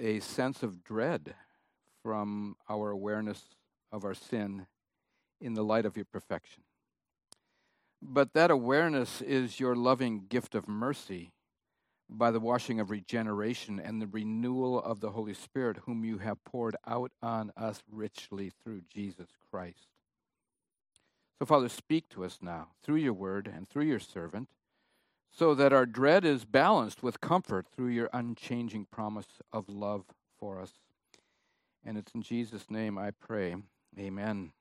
a sense of dread from our awareness of our sin in the light of your perfection. But that awareness is your loving gift of mercy by the washing of regeneration and the renewal of the Holy Spirit, whom you have poured out on us richly through Jesus Christ. So, Father, speak to us now through your word and through your servant, so that our dread is balanced with comfort through your unchanging promise of love for us. And it's in Jesus' name I pray. Amen.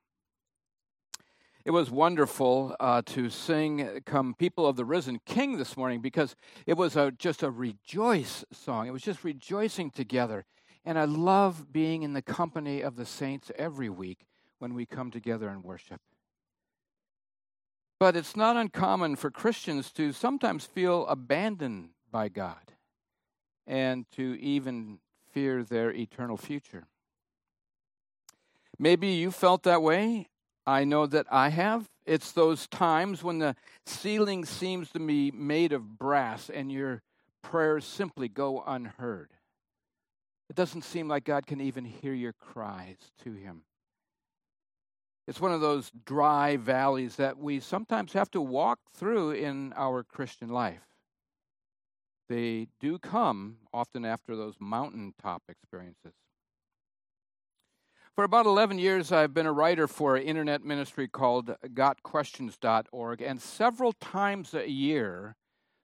It was wonderful uh, to sing Come People of the Risen King this morning because it was a, just a rejoice song. It was just rejoicing together. And I love being in the company of the saints every week when we come together and worship. But it's not uncommon for Christians to sometimes feel abandoned by God and to even fear their eternal future. Maybe you felt that way. I know that I have. It's those times when the ceiling seems to be made of brass and your prayers simply go unheard. It doesn't seem like God can even hear your cries to Him. It's one of those dry valleys that we sometimes have to walk through in our Christian life. They do come often after those mountaintop experiences. For about 11 years, I've been a writer for an internet ministry called GotQuestions.org, and several times a year,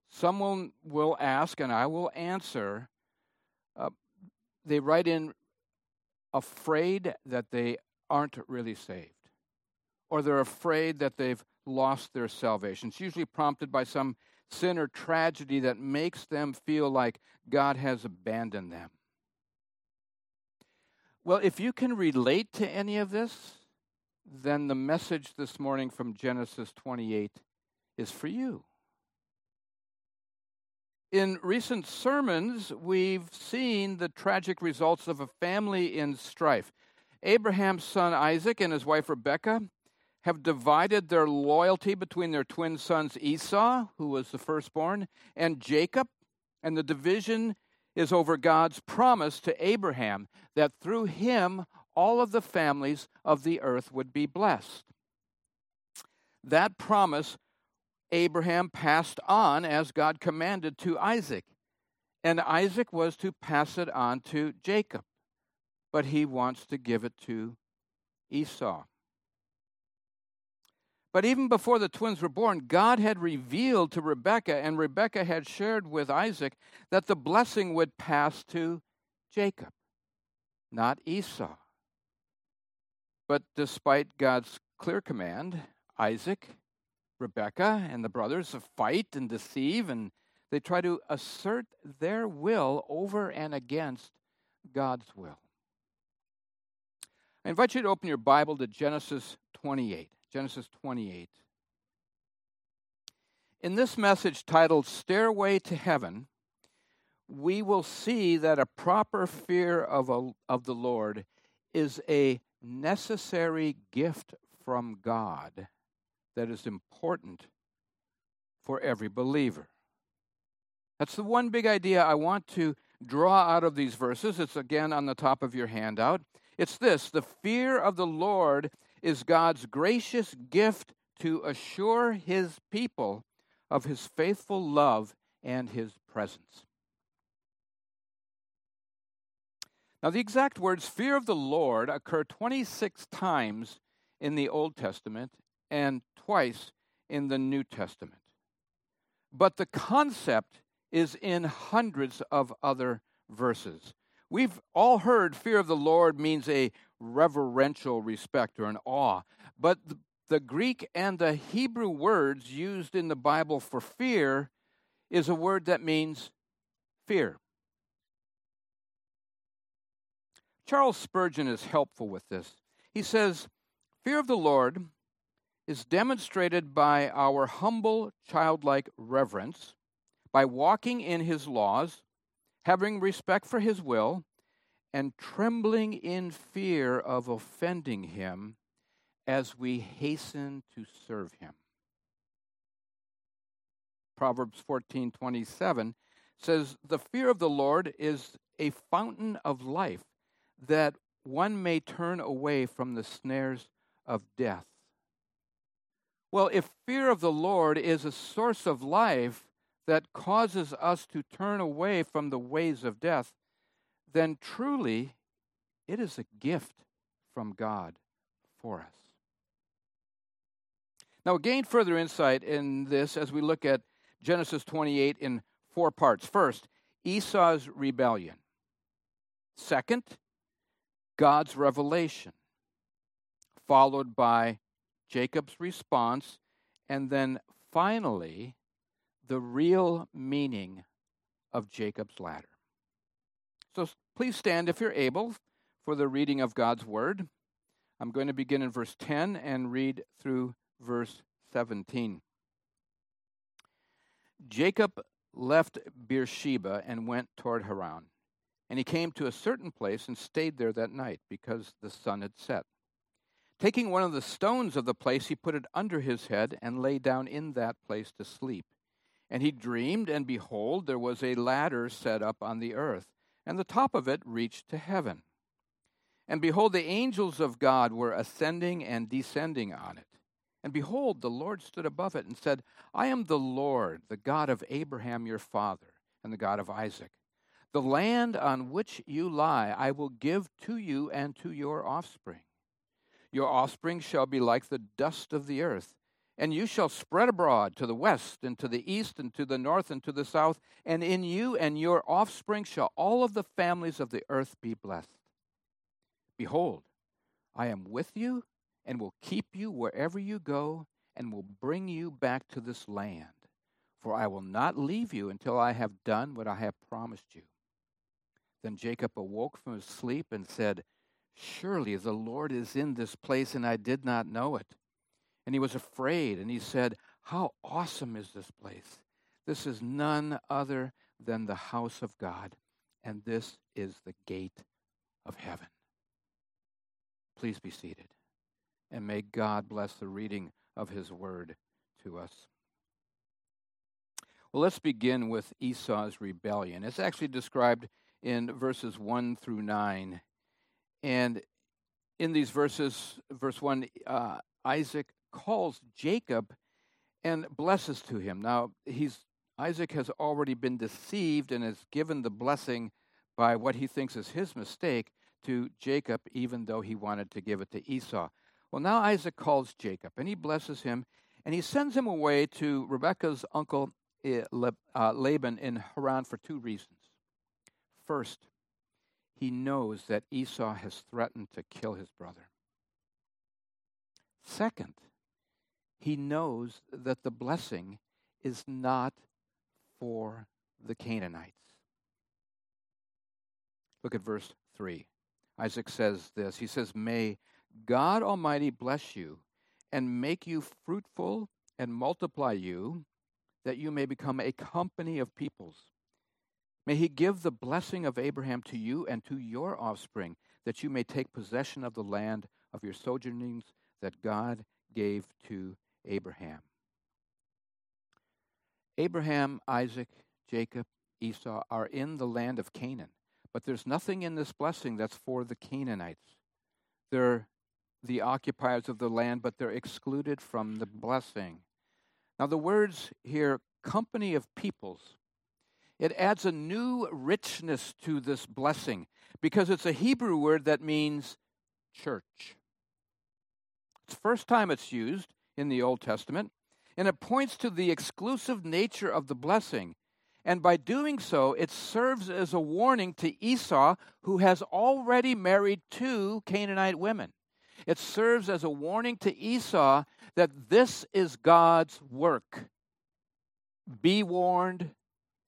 someone will ask and I will answer. Uh, they write in afraid that they aren't really saved, or they're afraid that they've lost their salvation. It's usually prompted by some sin or tragedy that makes them feel like God has abandoned them. Well, if you can relate to any of this, then the message this morning from Genesis 28 is for you. In recent sermons, we've seen the tragic results of a family in strife. Abraham's son Isaac and his wife Rebekah have divided their loyalty between their twin sons Esau, who was the firstborn, and Jacob, and the division is over God's promise to Abraham that through him all of the families of the earth would be blessed. That promise Abraham passed on as God commanded to Isaac, and Isaac was to pass it on to Jacob, but he wants to give it to Esau. But even before the twins were born, God had revealed to Rebekah, and Rebekah had shared with Isaac that the blessing would pass to Jacob, not Esau. But despite God's clear command, Isaac, Rebekah, and the brothers fight and deceive, and they try to assert their will over and against God's will. I invite you to open your Bible to Genesis 28. Genesis 28. In this message titled Stairway to Heaven, we will see that a proper fear of, a, of the Lord is a necessary gift from God that is important for every believer. That's the one big idea I want to draw out of these verses. It's again on the top of your handout. It's this the fear of the Lord is God's gracious gift to assure his people of his faithful love and his presence. Now, the exact words fear of the Lord occur 26 times in the Old Testament and twice in the New Testament. But the concept is in hundreds of other verses. We've all heard fear of the Lord means a reverential respect or an awe. But the, Greek and the Hebrew words used in the Bible for fear is a word that means fear. Charles Spurgeon is helpful with this. He says, Fear of the Lord is demonstrated by our humble, childlike reverence, by walking in his laws, having respect for his will, and trembling in fear of offending him as we hasten to serve him. Proverbs 14:27 says the fear of the Lord is a fountain of life, that one may turn away from the snares of death. Well, if fear of the Lord is a source of life that causes us to turn away from the ways of death, then truly it is a gift from God for us. Now, gain further insight in this as we look at Genesis 28 in four parts. First, Esau's rebellion. Second, God's revelation, followed by Jacob's response, and then finally, the real meaning of Jacob's ladder. So please stand if you're able for the reading of God's word. I'm going to begin in verse 10 and read through verse 17. Jacob left Beersheba and went toward Haran. And he came to a certain place and stayed there that night because the sun had set. Taking one of the stones of the place, he put it under his head and lay down in that place to sleep. And he dreamed, and behold, there was a ladder set up on the earth, and the top of it reached to heaven. And behold, the angels of God were ascending and descending on it. And behold, the Lord stood above it and said, I am the Lord, the God of Abraham your father, and the God of Isaac. The land on which you lie I will give to you and to your offspring. Your offspring shall be like the dust of the earth, and you shall spread abroad to the west and to the east and to the north and to the south, and in you and your offspring shall all of the families of the earth be blessed. Behold, I am with you and will keep you wherever you go and will bring you back to this land. For I will not leave you until I have done what I have promised you. Then Jacob awoke from his sleep and said, Surely the Lord is in this place, and I did not know it. And he was afraid, and he said, How awesome is this place! This is none other than the house of God, and this is the gate of heaven. Please be seated. And may God bless the reading of his word to us. Well, let's begin with Esau's rebellion. It's actually described in verses 1 through 9. And in these verses, verse 1, uh, Isaac calls Jacob and blesses to him. Now, he's Isaac has already been deceived and has given the blessing by what he thinks is his mistake to Jacob, even though he wanted to give it to Esau. Well, now Isaac calls Jacob and he blesses him and he sends him away to Rebekah's uncle eh, uh, Laban in Haran for two reasons. First, he knows that Esau has threatened to kill his brother. Second, he knows that the blessing is not for the Canaanites. Look at verse 3. Isaac says this He says, May God Almighty bless you and make you fruitful and multiply you, that you may become a company of peoples. May he give the blessing of Abraham to you and to your offspring, that you may take possession of the land of your sojournings that God gave to Abraham. Abraham, Isaac, Jacob, Esau are in the land of Canaan. But there's nothing in this blessing that's for the Canaanites. They're the occupiers of the land, but they're excluded from the blessing. Now, the words here, company of peoples, it adds a new richness to this blessing because it's a Hebrew word that means church. It's the first time it's used in the Old Testament, and it points to the exclusive nature of the blessing. And by doing so, it serves as a warning to Esau, who has already married two Canaanite women. It serves as a warning to Esau that this is God's work. Be warned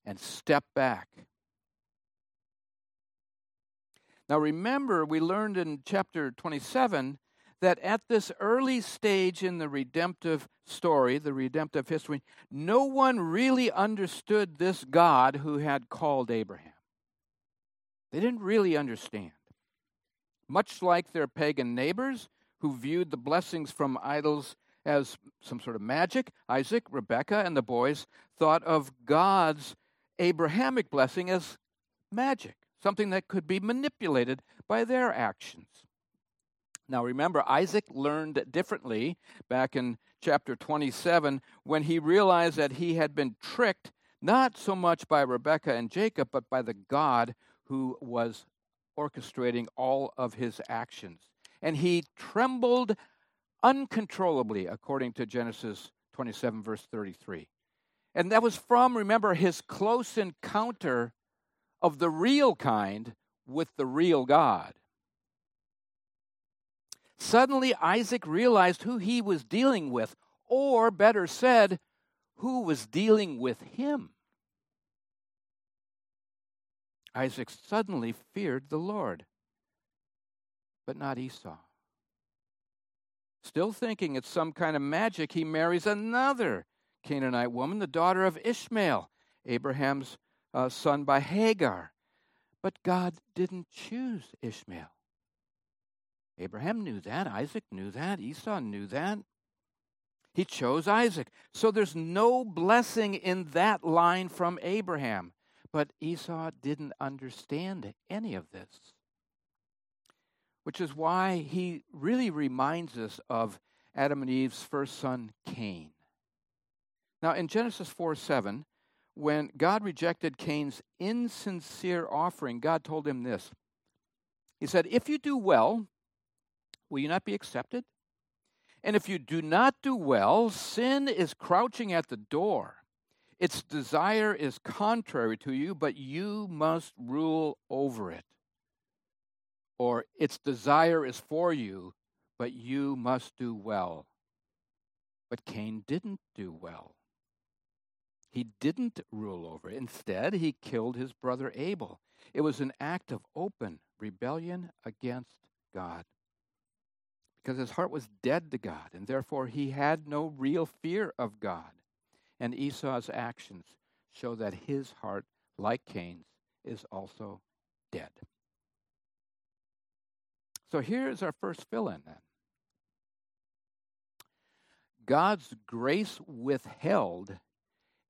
and step back. Now, remember, we learned in chapter 27 that at this early stage in the redemptive story, the redemptive history, no one really understood this God who had called Abraham. They didn't really understand. Much like their pagan neighbors who viewed the blessings from idols as some sort of magic, Isaac, Rebekah, and the boys thought of God's Abrahamic blessing as magic something that could be manipulated by their actions. Now, remember, Isaac learned differently back in chapter 27 when he realized that he had been tricked not so much by Rebekah and Jacob, but by the God who was orchestrating all of his actions. And he trembled uncontrollably, according to Genesis 27, verse 33. And that was from, remember, his close encounter of the real kind with the real God. Suddenly, Isaac realized who he was dealing with, or better said, who was dealing with him. Isaac suddenly feared the Lord, but not Esau. Still thinking it's some kind of magic, he marries another Canaanite woman, the daughter of Ishmael, Abraham's uh, son by Hagar. But God didn't choose Ishmael. Abraham knew that. Isaac knew that. Esau knew that. He chose Isaac. So there's no blessing in that line from Abraham. But Esau didn't understand any of this, which is why he really reminds us of Adam and Eve's first son, Cain. Now, in Genesis 4 7, when God rejected Cain's insincere offering, God told him this He said, If you do well, will you not be accepted? And if you do not do well, sin is crouching at the door. Its desire is contrary to you, but you must rule over it. Or its desire is for you, but you must do well. But Cain didn't do well. He didn't rule over it. Instead, he killed his brother Abel. It was an act of open rebellion against God because his heart was dead to God, and therefore he had no real fear of God. And Esau's actions show that his heart, like Cain's, is also dead. So here's our first fill in then. God's grace withheld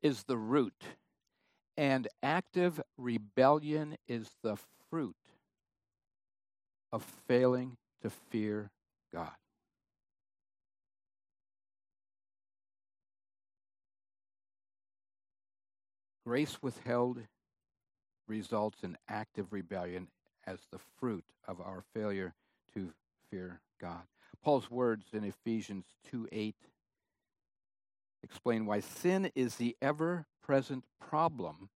is the root, and active rebellion is the fruit of failing to fear God. Grace withheld results in active rebellion as the fruit of our failure to fear God. Paul's words in Ephesians 2 8 explain why sin is the ever present problem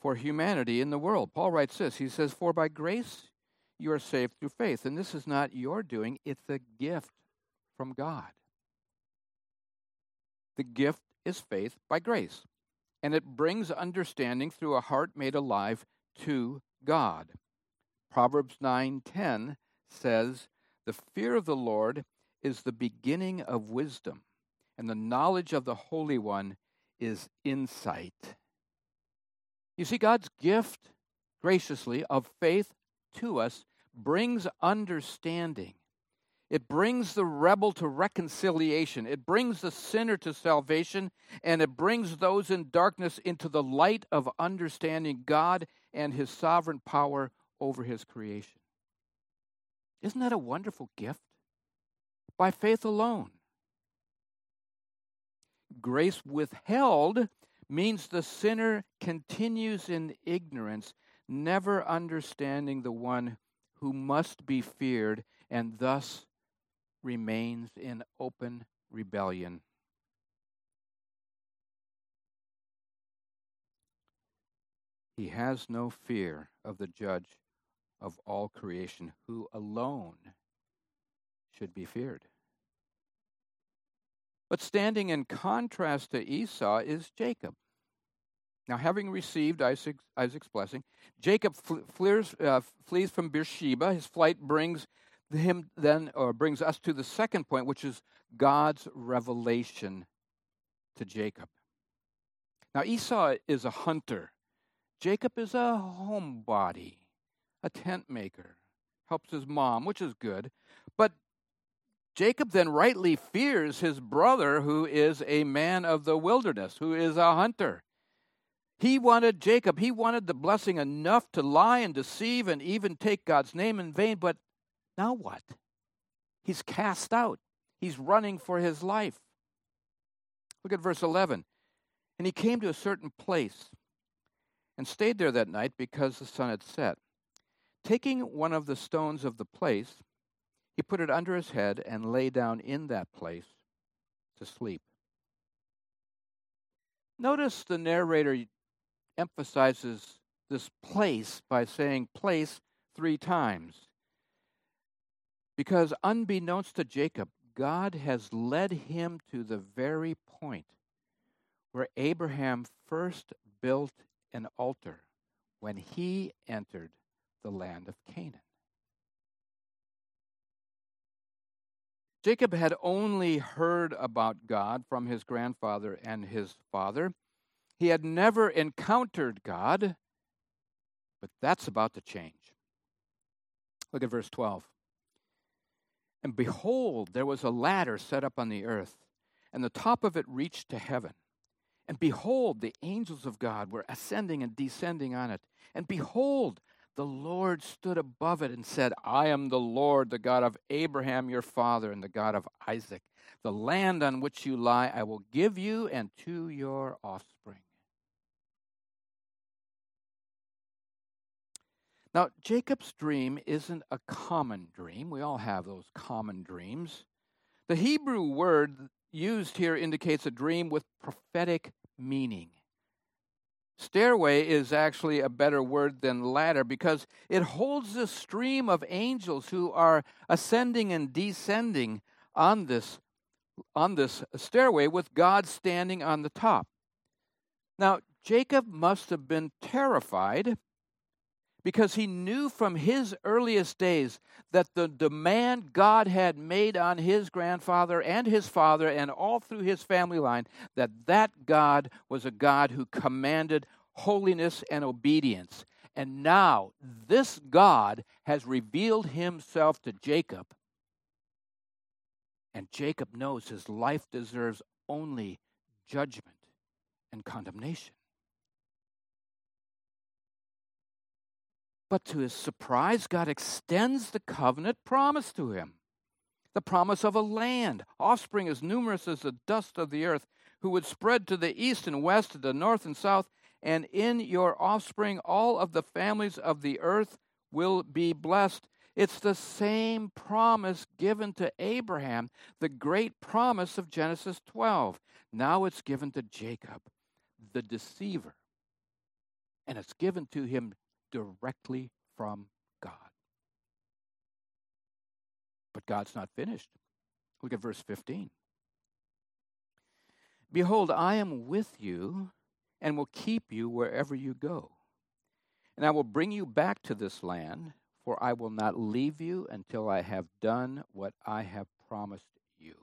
for humanity in the world. Paul writes this He says, For by grace you are saved through faith. And this is not your doing, it's a gift from God. The gift is faith by grace, and it brings understanding through a heart made alive to God. Proverbs 9:10 says, "The fear of the Lord is the beginning of wisdom, and the knowledge of the Holy One is insight." You see God's gift graciously of faith to us brings understanding. It brings the rebel to reconciliation. It brings the sinner to salvation, and it brings those in darkness into the light of understanding God and His sovereign power over His creation. Isn't that a wonderful gift? By faith alone. Grace withheld means the sinner continues in ignorance, never understanding the one who must be feared and thus remains in open rebellion. He has no fear of the judge of all creation, who alone should be feared. But standing in contrast to Esau is Jacob. Now, having received Isaac's, Isaac's blessing, Jacob uh, flees from Beersheba. His flight brings him then, or brings us to the second point, which is God's revelation to Jacob. Now, Esau is a hunter. Jacob is a homebody, a tent maker, helps his mom, which is good. But Jacob then rightly fears his brother, who is a man of the wilderness, who is a hunter. He wanted Jacob, he wanted the blessing enough to lie and deceive and even take God's name in vain. But now what? He's cast out, he's running for his life. Look at verse 11. And he came to a certain place and stayed there that night because the sun had set. Taking one of the stones of the place, he put it under his head and lay down in that place to sleep. Notice the narrator emphasizes this place by saying place three times. Because unbeknownst to Jacob, God has led him to the very point where Abraham first built an altar when he entered the land of Canaan. Jacob had only heard about God from his grandfather and his father. He had never encountered God, but that's about to change. Look at verse 12. And behold, there was a ladder set up on the earth, and the top of it reached to heaven. And behold, the angels of God were ascending and descending on it. And behold, the Lord stood above it and said, I am the Lord, the God of Abraham your father, and the God of Isaac. The land on which you lie I will give you and to your offspring. Now, Jacob's dream isn't a common dream. We all have those common dreams. The Hebrew word used here indicates a dream with prophetic meaning. Stairway is actually a better word than ladder because it holds a stream of angels who are ascending and descending on this, on this stairway with God standing on the top. Now, Jacob must have been terrified because he knew from his earliest days that the demand God had made on his grandfather and his father and all through his family line that that God was a God who commanded holiness and obedience. And now this God has revealed himself to Jacob. And Jacob knows his life deserves only judgment and condemnation. But to his surprise, God extends the covenant promise to him the promise of a land, offspring as numerous as the dust of the earth, who would spread to the east and west, to the north and south, and in your offspring all of the families of the earth will be blessed. It's the same promise given to Abraham, the great promise of Genesis 12. Now it's given to Jacob, the deceiver. And it's given to him directly from God. But God's not finished. Look at verse 15. Behold, I am with you and will keep you wherever you go. And I will bring you back to this land, for I will not leave you until I have done what I have promised you.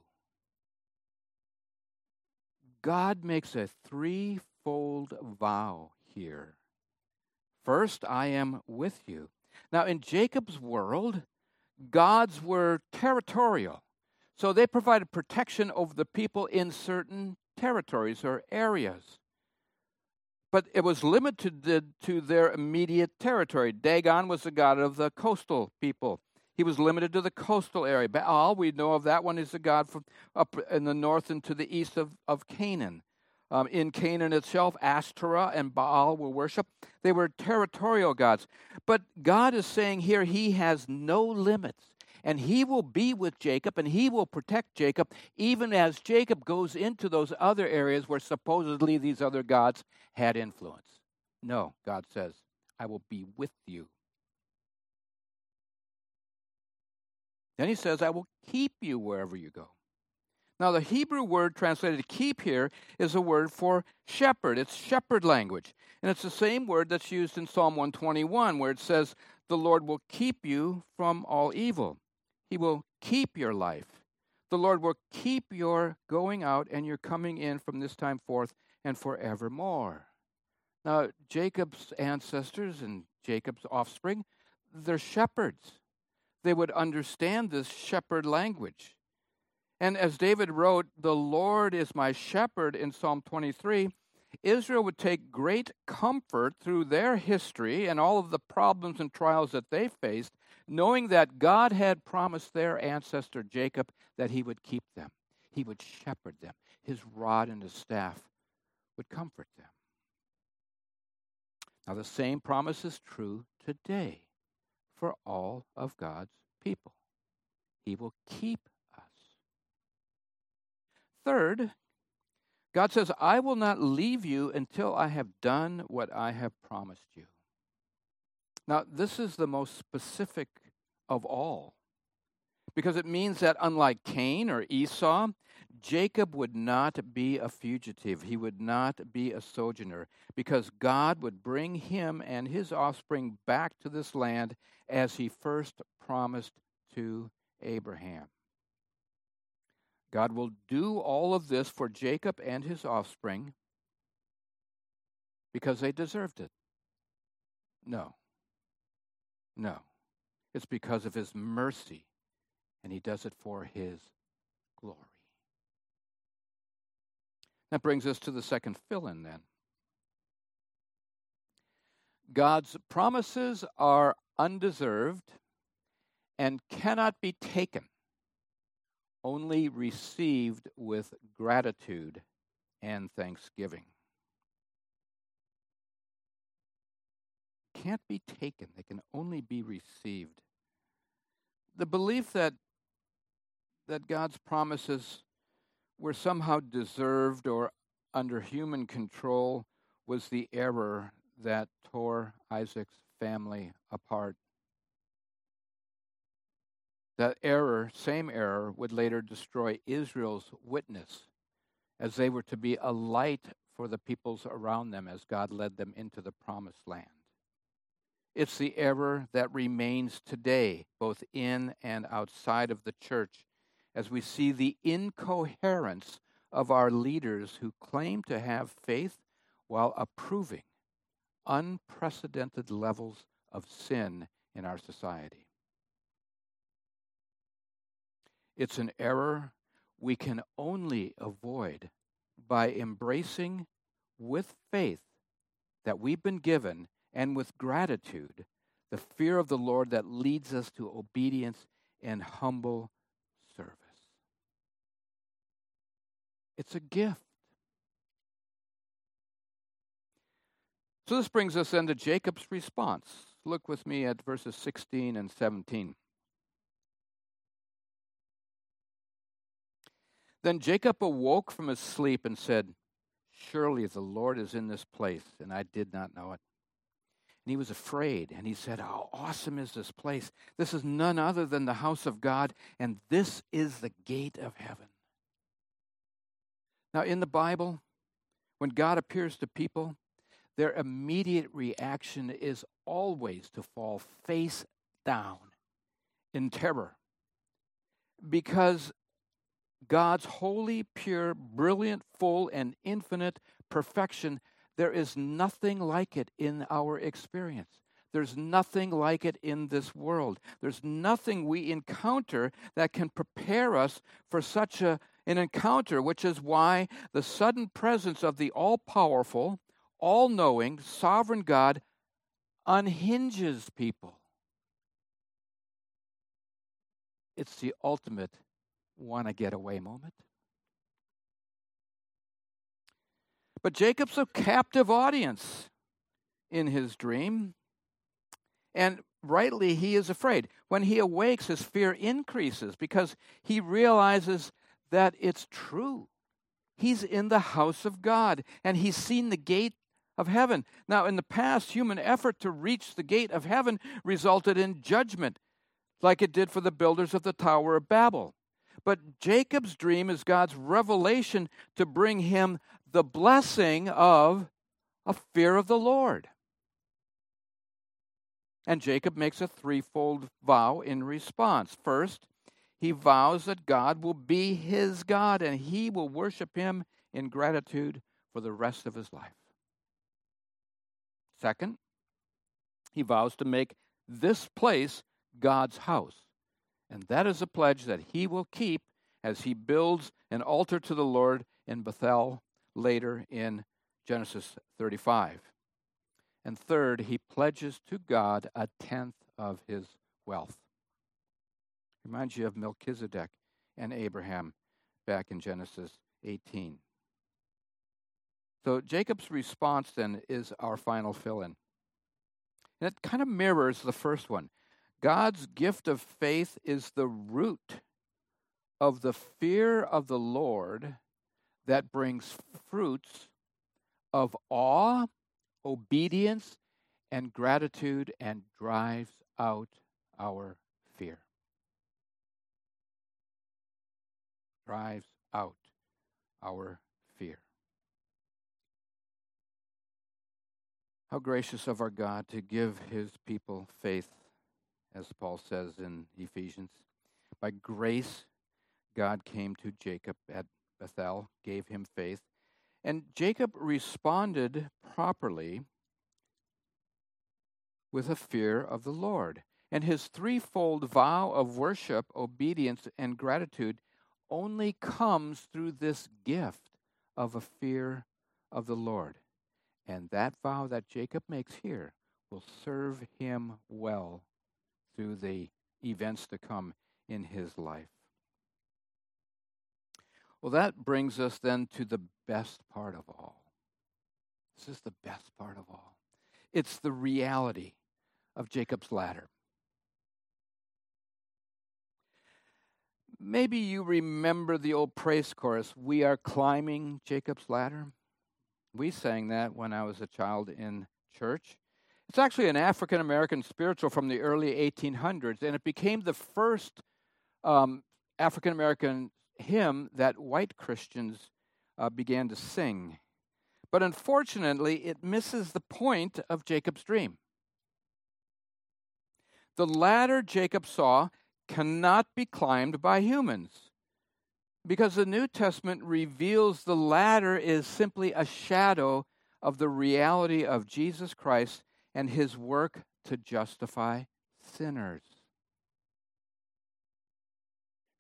God makes a threefold vow here First, I am with you. Now, in Jacob's world, gods were territorial. So they provided protection over the people in certain territories or areas. But it was limited to their immediate territory. Dagon was the god of the coastal people. He was limited to the coastal area. Baal, we know of that one, is the god from up in the north and to the east of, of Canaan. Um, in Canaan itself, Ashtoreth and Baal were worshipped. They were territorial gods. But God is saying here he has no limits. And he will be with Jacob and he will protect Jacob, even as Jacob goes into those other areas where supposedly these other gods had influence. No, God says, I will be with you. Then he says, I will keep you wherever you go. Now, the Hebrew word translated keep here is a word for shepherd. It's shepherd language. And it's the same word that's used in Psalm 121, where it says, The Lord will keep you from all evil. He will keep your life. The Lord will keep your going out and your coming in from this time forth and forevermore. Now, Jacob's ancestors and Jacob's offspring, they're shepherds. They would understand this shepherd language. And as David wrote, The Lord is my shepherd in Psalm 23, Israel would take great comfort through their history and all of the problems and trials that they faced, knowing that God had promised their ancestor Jacob that he would keep them, he would shepherd them, his rod and his staff would comfort them. Now, the same promise is true today for all of God's people. He will keep. Third, God says, I will not leave you until I have done what I have promised you. Now, this is the most specific of all because it means that unlike Cain or Esau, Jacob would not be a fugitive. He would not be a sojourner because God would bring him and his offspring back to this land as he first promised to Abraham. God will do all of this for Jacob and his offspring because they deserved it. No. No. It's because of his mercy, and he does it for his glory. That brings us to the second fill in then. God's promises are undeserved and cannot be taken, only received with gratitude and thanksgiving. Can't be taken, they can only be received. The belief that that God's promises were somehow deserved or under human control was the error that tore Isaac's family apart. That error, same error, would later destroy Israel's witness as they were to be a light for the peoples around them as God led them into the promised land. It's the error that remains today, both in and outside of the church, as we see the incoherence of our leaders who claim to have faith while approving unprecedented levels of sin in our society. It's an error we can only avoid by embracing with faith that we've been given and with gratitude the fear of the Lord that leads us to obedience and humble service. It's a gift. So this brings us then to Jacob's response. Look with me at verses 16 and 17. Then Jacob awoke from his sleep and said, Surely the Lord is in this place, and I did not know it. And he was afraid, and he said, How awesome is this place! This is none other than the house of God, and this is the gate of heaven. Now, in the Bible, when God appears to people, their immediate reaction is always to fall face down in terror. Because God's holy, pure, brilliant, full, and infinite perfection, there is nothing like it in our experience. There's nothing like it in this world. There's nothing we encounter that can prepare us for such a an encounter, which is why the sudden presence of the all powerful, all knowing, sovereign God unhinges people. It's the ultimate want to get away moment. But Jacob's a captive audience in his dream. And rightly, he is afraid. When he awakes, his fear increases because he realizes that it's true. He's in the house of God and he's seen the gate of heaven. Now, in the past, human effort to reach the gate of heaven resulted in judgment, like it did for the builders of the Tower of Babel. But Jacob's dream is God's revelation to bring him the blessing of a fear of the Lord. And Jacob makes a threefold vow in response. First, he vows that God will be his God and he will worship him in gratitude for the rest of his life. Second, he vows to make this place God's house. And that is a pledge that he will keep as he builds an altar to the Lord in Bethel later in Genesis 35. And third, he pledges to God a tenth of his wealth. Reminds you of Melchizedek and Abraham back in Genesis 18. So Jacob's response then is our final fill in. And it kind of mirrors the first one. God's gift of faith is the root of the fear of the Lord that brings fruits of awe, obedience, and gratitude and drives out our fear. Drives out our fear. How gracious of our God to give his people faith, as Paul says in Ephesians. By grace, God came to Jacob at Bethel, gave him faith. And Jacob responded properly with a fear of the Lord. And his threefold vow of worship, obedience, and gratitude only comes through this gift of a fear of the Lord. And that vow that Jacob makes here will serve him well through the events to come in his life. Well, that brings us then to the best part of all. This is the best part of all. It's the reality of Jacob's ladder. Maybe you remember the old praise chorus, We Are Climbing Jacob's Ladder. We sang that when I was a child in church. It's actually an African American spiritual from the early 1800s, and it became the first um, African American hymn that white Christians uh, began to sing. But unfortunately, it misses the point of Jacob's dream. The ladder Jacob saw cannot be climbed by humans because the New Testament reveals the ladder is simply a shadow of the reality of Jesus Christ and his work to justify sinners.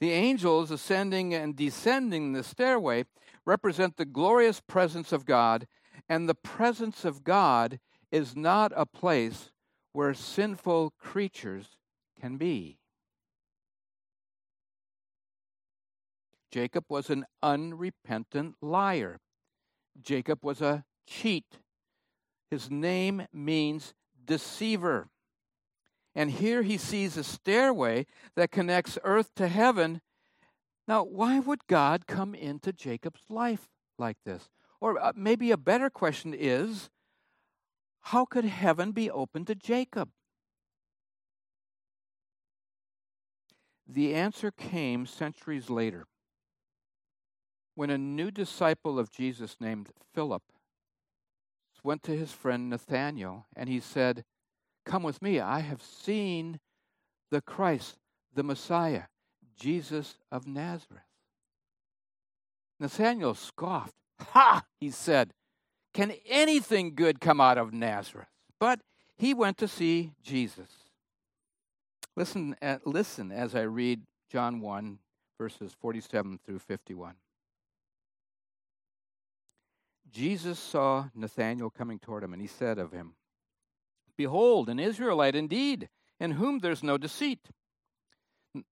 The angels ascending and descending the stairway represent the glorious presence of God, and the presence of God is not a place where sinful creatures can be. Jacob was an unrepentant liar. Jacob was a cheat. His name means deceiver. And here he sees a stairway that connects earth to heaven. Now, why would God come into Jacob's life like this? Or uh, maybe a better question is how could heaven be open to Jacob? The answer came centuries later when a new disciple of Jesus named Philip went to his friend Nathanael and he said, Come with me, I have seen the Christ, the Messiah, Jesus of Nazareth. Nathanael scoffed. Ha! He said, Can anything good come out of Nazareth? But he went to see Jesus. Listen, uh, listen as I read John 1, verses 47 through 51. Jesus saw Nathanael coming toward him, and he said of him, Behold, an Israelite indeed, in whom there's no deceit.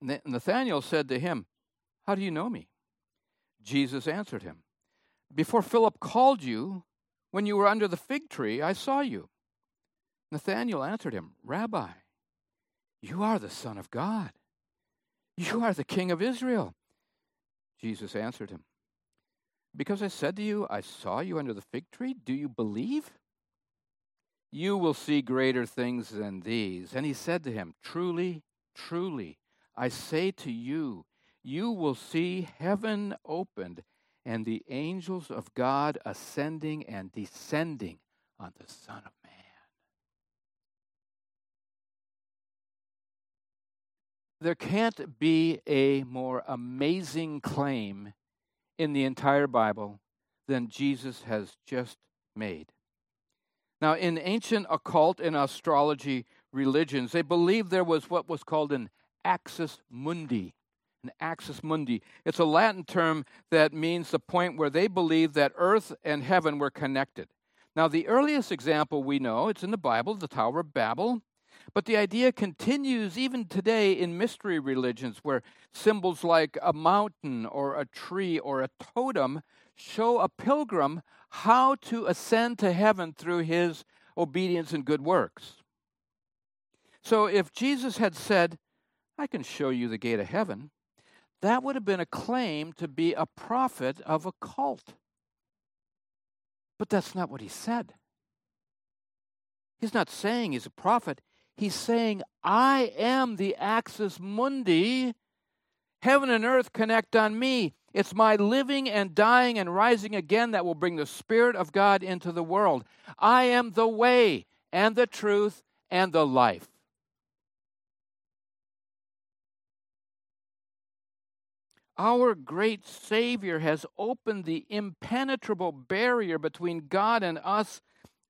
Nathanael said to him, How do you know me? Jesus answered him, Before Philip called you, when you were under the fig tree, I saw you. Nathanael answered him, Rabbi, you are the Son of God. You are the King of Israel. Jesus answered him, because I said to you, I saw you under the fig tree, do you believe? You will see greater things than these. And he said to him, Truly, truly, I say to you, you will see heaven opened and the angels of God ascending and descending on the Son of Man. There can't be a more amazing claim in the entire Bible than Jesus has just made. Now, in ancient occult and astrology religions, they believed there was what was called an axis mundi. an axis mundi. It's a Latin term that means the point where they believed that earth and heaven were connected. Now, the earliest example we know, it's in the Bible, the Tower of Babel. But the idea continues even today in mystery religions where symbols like a mountain or a tree or a totem show a pilgrim how to ascend to heaven through his obedience and good works. So if Jesus had said, I can show you the gate of heaven, that would have been a claim to be a prophet of a cult. But that's not what he said. He's not saying he's a prophet. He's saying, I am the axis mundi. Heaven and earth connect on me. It's my living and dying and rising again that will bring the Spirit of God into the world. I am the way and the truth and the life. Our great Savior has opened the impenetrable barrier between God and us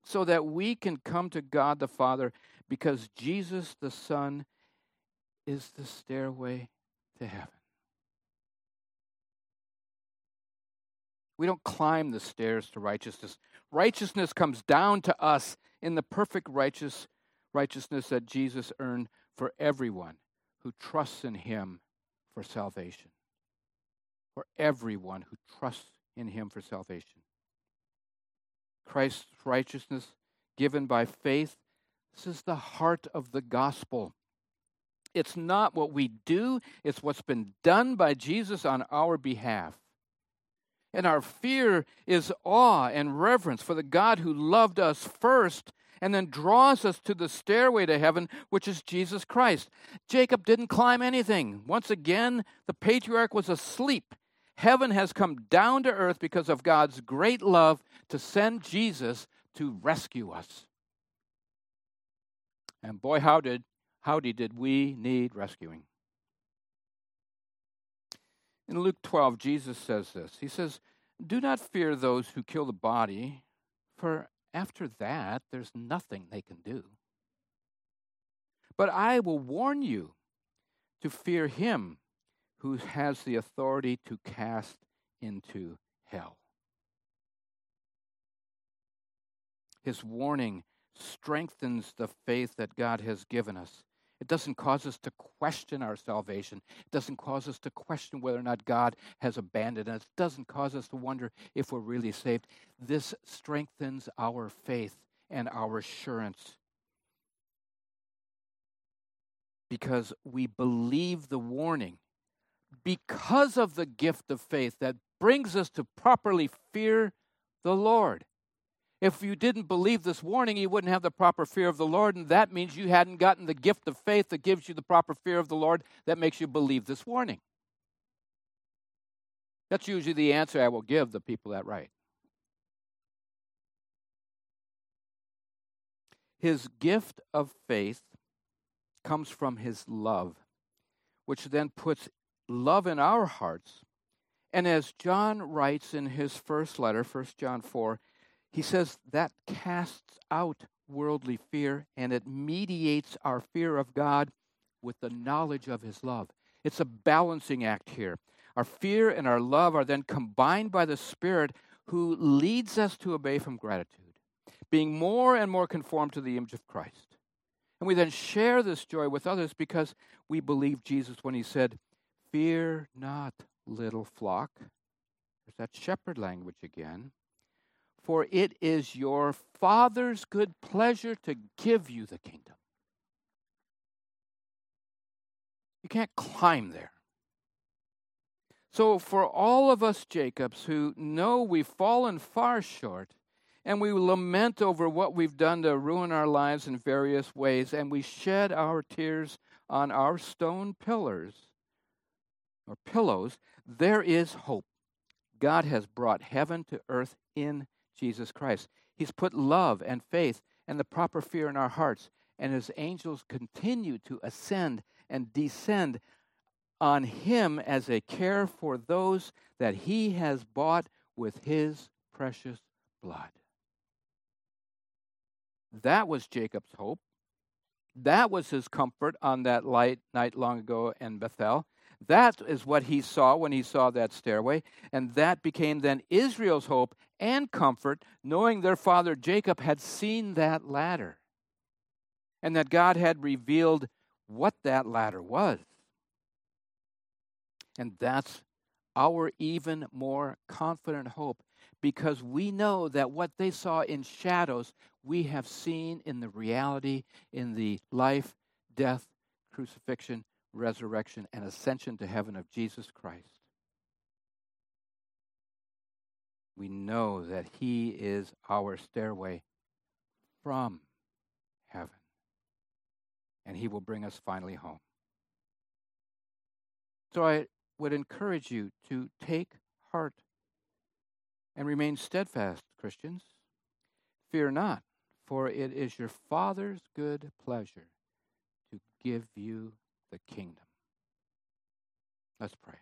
so that we can come to God the Father because Jesus the Son is the stairway to heaven. We don't climb the stairs to righteousness. Righteousness comes down to us in the perfect righteous righteousness that Jesus earned for everyone who trusts in him for salvation. For everyone who trusts in him for salvation. Christ's righteousness given by faith, this is the heart of the gospel. It's not what we do, it's what's been done by Jesus on our behalf. And our fear is awe and reverence for the God who loved us first and then draws us to the stairway to heaven, which is Jesus Christ. Jacob didn't climb anything. Once again, the patriarch was asleep. Heaven has come down to earth because of God's great love to send Jesus to rescue us. And boy, how did howdy did we need rescuing. In Luke 12, Jesus says this. He says, Do not fear those who kill the body, for after that there's nothing they can do. But I will warn you to fear him who has the authority to cast into hell. His warning strengthens the faith that God has given us. It doesn't cause us to question our salvation. It doesn't cause us to question whether or not God has abandoned us. It doesn't cause us to wonder if we're really saved. This strengthens our faith and our assurance because we believe the warning because of the gift of faith that brings us to properly fear the Lord. If you didn't believe this warning, you wouldn't have the proper fear of the Lord, and that means you hadn't gotten the gift of faith that gives you the proper fear of the Lord that makes you believe this warning. That's usually the answer I will give the people that write. His gift of faith comes from his love, which then puts love in our hearts. And as John writes in his first letter, 1 John 4, he says that casts out worldly fear and it mediates our fear of God with the knowledge of his love. It's a balancing act here. Our fear and our love are then combined by the Spirit who leads us to obey from gratitude, being more and more conformed to the image of Christ. And we then share this joy with others because we believe Jesus when he said, Fear not, little flock. There's that shepherd language again for it is your Father's good pleasure to give you the kingdom. You can't climb there. So, for all of us Jacobs who know we've fallen far short, and we lament over what we've done to ruin our lives in various ways, and we shed our tears on our stone pillars or pillows, there is hope. God has brought heaven to earth in Jesus Christ. He's put love and faith and the proper fear in our hearts, and his angels continue to ascend and descend on him as a care for those that he has bought with his precious blood. That was Jacob's hope. That was his comfort on that light night long ago in Bethel. That is what he saw when he saw that stairway, and that became then Israel's hope and comfort, knowing their father Jacob had seen that ladder and that God had revealed what that ladder was. And that's our even more confident hope because we know that what they saw in shadows, we have seen in the reality, in the life, death, crucifixion, resurrection, and ascension to heaven of Jesus Christ. We know that He is our stairway from heaven, and He will bring us finally home. So I would encourage you to take heart and remain steadfast, Christians. Fear not, for it is your Father's good pleasure to give you the kingdom. Let's pray.